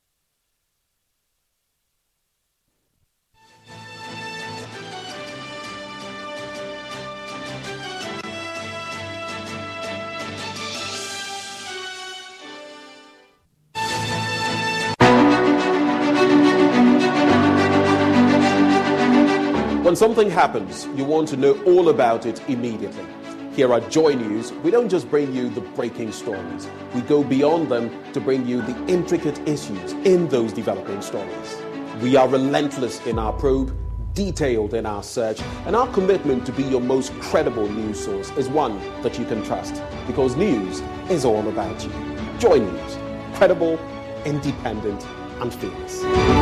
When something happens, you want to know all about it immediately. Here at Joy News, we don't just bring you the breaking stories, we go beyond them to bring you the intricate issues in those developing stories. We are relentless in our probe, detailed in our search, and our commitment to be your most credible news source is one that you can trust because news is all about you. Joy News, credible, independent, and fearless.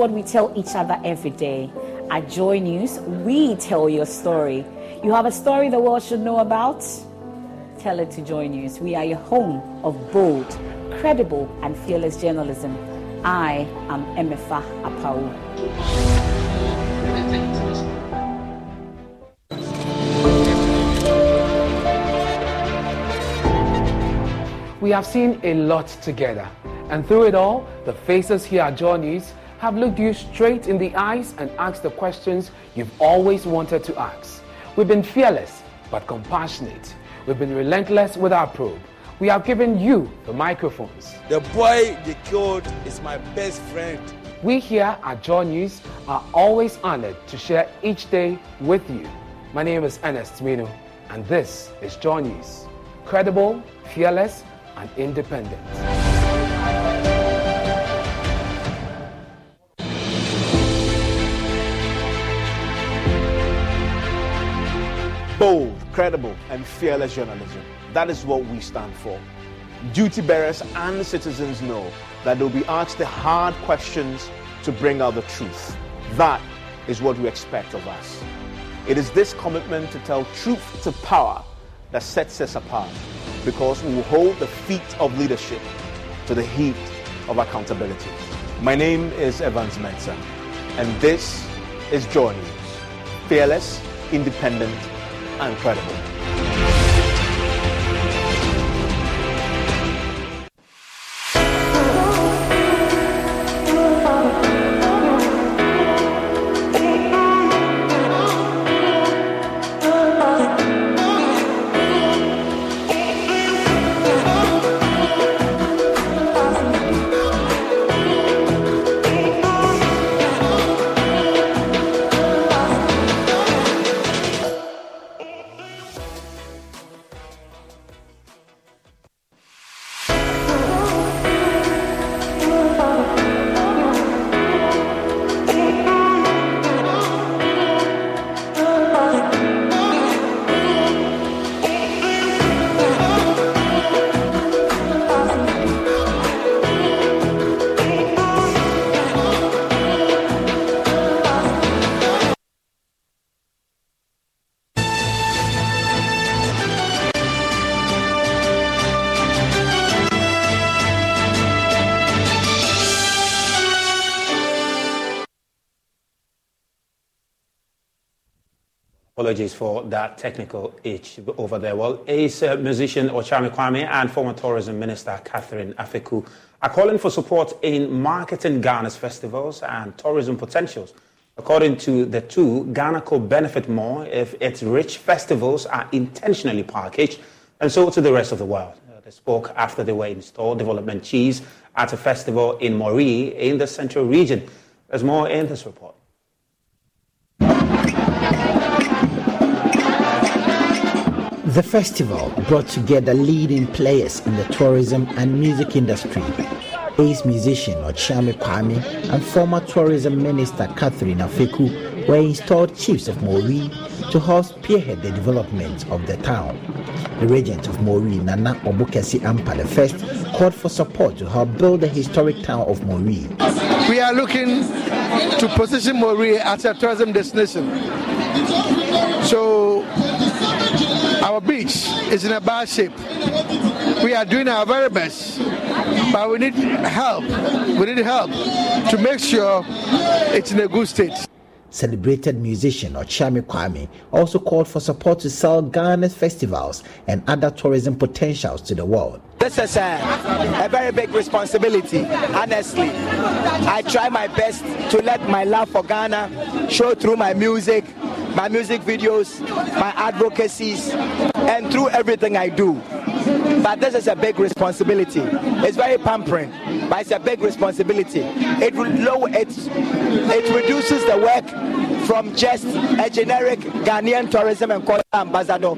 What we tell each other every day. At Joy News, we tell your story. You have a story the world should know about? Tell it to Joy News. We are your home of bold, credible, and fearless journalism. I am Emefa Apawu. We have seen a lot together. And through it all, the faces here at News have looked you straight in the eyes and asked the questions you've always wanted to ask. We've been fearless but compassionate. We've been relentless with our probe. We have given you the microphones. The boy they killed is my best friend. We here at Joy News are always honored to share each day with you. My name is Ernest Mino, and this is Joy News. Credible, fearless, and independent. Bold, credible, and fearless journalism. That is what we stand for. Duty bearers and citizens know that they'll be asked the hard questions to bring out the truth. That is what we expect of us. It is this commitment to tell truth to power that sets us apart because we will hold the feet of leadership to the heat of accountability. My name is Evans Mensah, and this is Joy News, fearless, independent, and Apologies for that technical itch over there. Well, ace uh, musician Okyeame Kwame and former tourism minister Catherine Afeku are calling for support in marketing Ghana's festivals and tourism potentials. According to the two, Ghana could benefit more if its rich festivals are intentionally packaged and sold to the rest of the world. Uh, they spoke after they were installed development cheese at a festival in Moree in the central region. There's more in this report. The festival brought together leading players in the tourism and music industry. Ace musician Okyeame Kwame and former tourism minister Catherine Afeku were installed chiefs of Moree to help spearhead the development of the town. The regent of Moree, Nana Obokesi Ampa I, called for support to help build the historic town of Moree. We are looking to position Moree as a tourism destination. So our beach is in a bad shape. We are doing our very best, but we need help. We need help to make sure it's in a good state. Celebrated musician Okyeame Kwame also called for support to sell Ghana's festivals and other tourism potentials to the world. This is a, a, very big responsibility, honestly. I try my best to let my love for Ghana show through my music, my music videos, my advocacies, and through everything I do. But this is a big responsibility. It's very pampering, but it's a big responsibility. It will lower it, it reduces the work from just a generic Ghanaian tourism and culture ambassador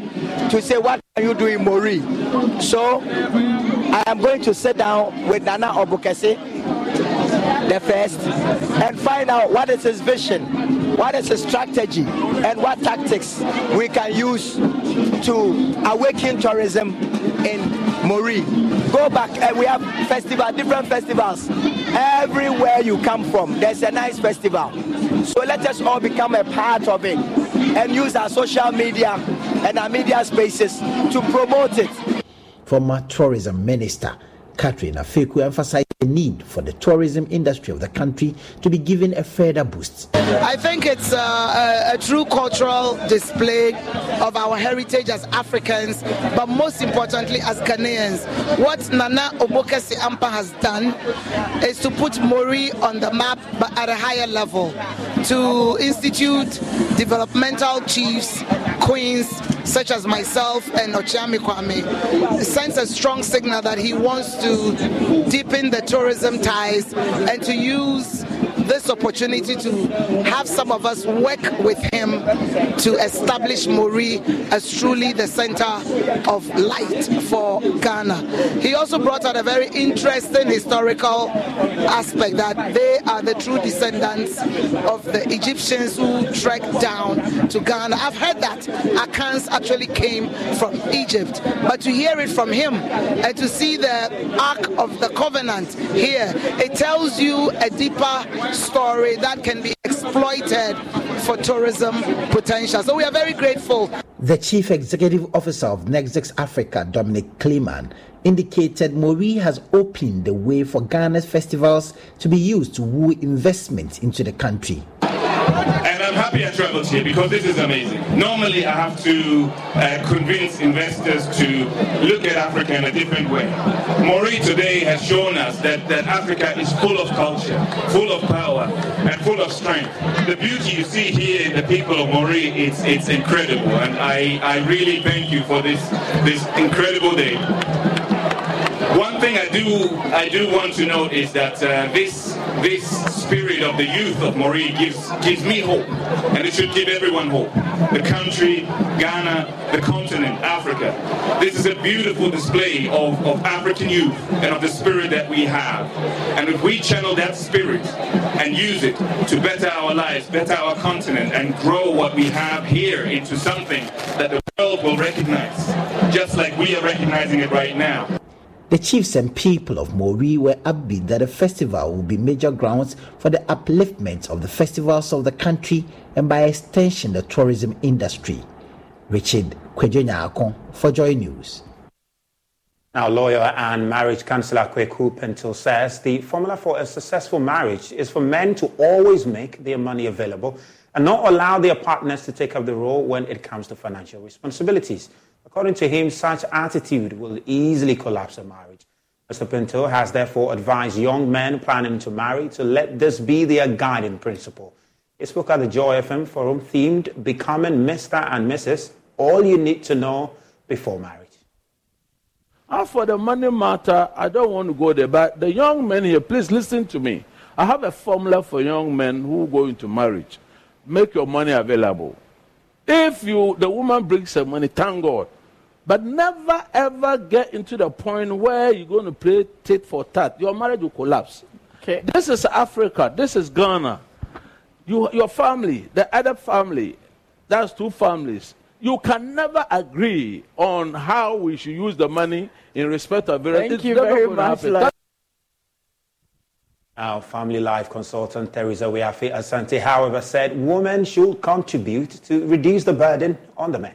to say what are you doing, Moree. So I am going to sit down with Nana Obokese, the first, and find out what is his vision what is the strategy and what tactics we can use to awaken tourism in Moree. Go back and we have festival, different festivals. Everywhere you come from, there's a nice festival. So let us all become a part of it and use our social media and our media spaces to promote it. Former tourism minister Catherine Afeku emphasized need for the tourism industry of the country to be given a further boost. I think it's a, a, a, true cultural display of our heritage as Africans, but most importantly as Ghanaians. What Nana Obokesi Ampa has done is to put Moree on the map, but at a higher level, to institute developmental chiefs, queens, such as myself and Okyeame Kwame, sends a strong signal that he wants to deepen the tourism ties and to use this opportunity to have some of us work with him to establish Moree as truly the center of light for Ghana. He also brought out a very interesting historical aspect that they are the true descendants of the Egyptians who trekked down to Ghana. I've heard that Akans actually came from Egypt, but to hear it from him and to see the Ark of the Covenant here, it tells you a deeper story that can be exploited for tourism potential. So we are very grateful. The Chief Executive Officer of Nexus Africa, Dominic Kleeman, indicated Moree has opened the way for Ghana's festivals to be used to woo investment into the country. And I'm happy I traveled here because this is amazing. Normally, I have to uh, convince investors to look at Africa in a different way. Moree today has shown us that, that Africa is full of culture, full of power, and full of strength. The beauty you see here in the people of Moree, it's, it's incredible. And I, I really thank you for this, this incredible day. One thing I do I do want to note is that uh, this this spirit of the youth of Moree gives gives me hope, and it should give everyone hope. The country, Ghana, the continent, Africa. This is a beautiful display of, of African youth and of the spirit that we have. And if we channel that spirit and use it to better our lives, better our continent, and grow what we have here into something that the world will recognize, just like we are recognizing it right now. The chiefs and people of Moree were upbeat that the festival will be major grounds for the upliftment of the festivals of the country and by extension the tourism industry. Richard Kwejo for Joy News. Now, lawyer and marriage counselor Kweku Paintsil says the formula for a successful marriage is for men to always make their money available and not allow their partners to take up the role when it comes to financial responsibilities. According to him, such attitude will easily collapse a marriage. Mr. Pinto has therefore advised young men planning to marry to let this be their guiding principle. He spoke at the Joy FM forum themed Becoming Mr. and Mrs. All You Need to Know Before Marriage. As for the money matter, I don't want to go there, but the young men here, please listen to me. I have a formula for young men who go into marriage. Make your money available. If you the woman brings her money, thank God. But never ever get into the point where you're going to play tit for tat. Your marriage will collapse. Okay. This is Africa. This is Ghana. You, your family, the other family, that's two families. You can never agree on how we should use the money in respect of various. Thank you very much. Our family life consultant, Teresa Wiafi Asante, however, said women should contribute to reduce the burden on the men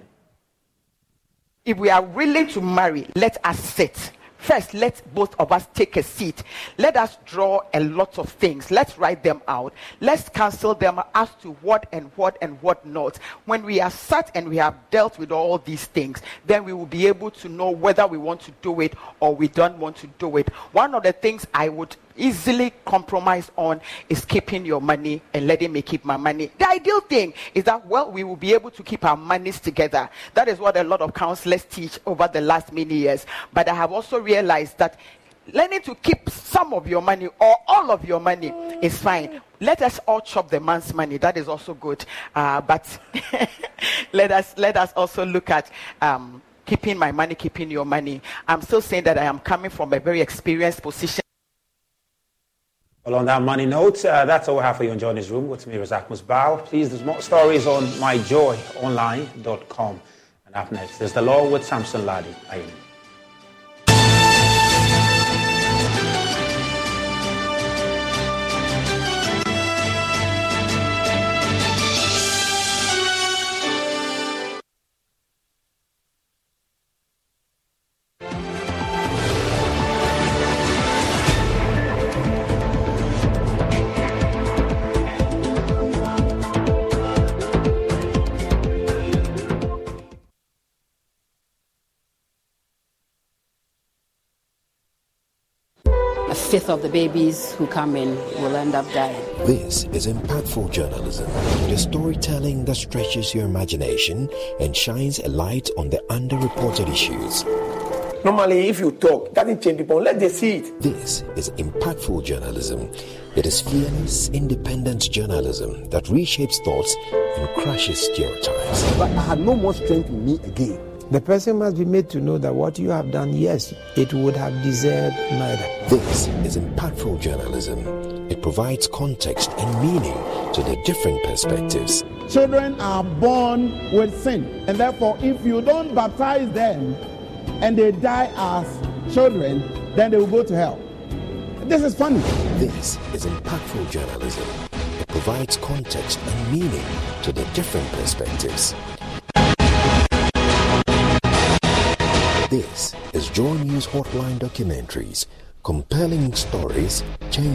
if we are willing to marry, let us sit. First, let both of us take a seat. Let us draw a lot of things. Let's write them out. Let's cancel them as to what and what and what not. When we are sat and we have dealt with all these things, then we will be able to know whether we want to do it or we don't want to do it. One of the things I would easily compromise on is keeping your money and letting me keep my money. The ideal thing is that, well, we will be able to keep our monies together. That is what a lot of counselors teach over the last many years. But I have also realized that learning to keep some of your money or all of your money is fine. Let us all chop the man's money. That is also good. Uh, but let us let us also look at um, keeping my money, keeping your money. I'm still saying that I am coming from a very experienced position. Well, on that money note, uh, that's all we have for you in Joy News Room with me, Razak Musbao. Please, there's more stories on myjoyonline.com. And up next, there's The Law with Samson Lardy. Fifth of the babies who come in will end up dying. This is impactful journalism, the storytelling that stretches your imagination and shines a light on the underreported issues. Normally, if you talk, doesn't change people. Let them see it. This is impactful journalism. It is fearless, independent journalism that reshapes thoughts and crushes stereotypes. But I had no more strength in me again. The person must be made to know that what you have done, yes, it would have deserved murder. This is impactful journalism. It provides context and meaning to the different perspectives. Children are born with sin, and therefore, if you don't baptize them and they die as children, then they will go to hell. This is funny. This is impactful journalism. It provides context and meaning to the different perspectives. This is Joy News Hotline Documentaries, compelling stories, change.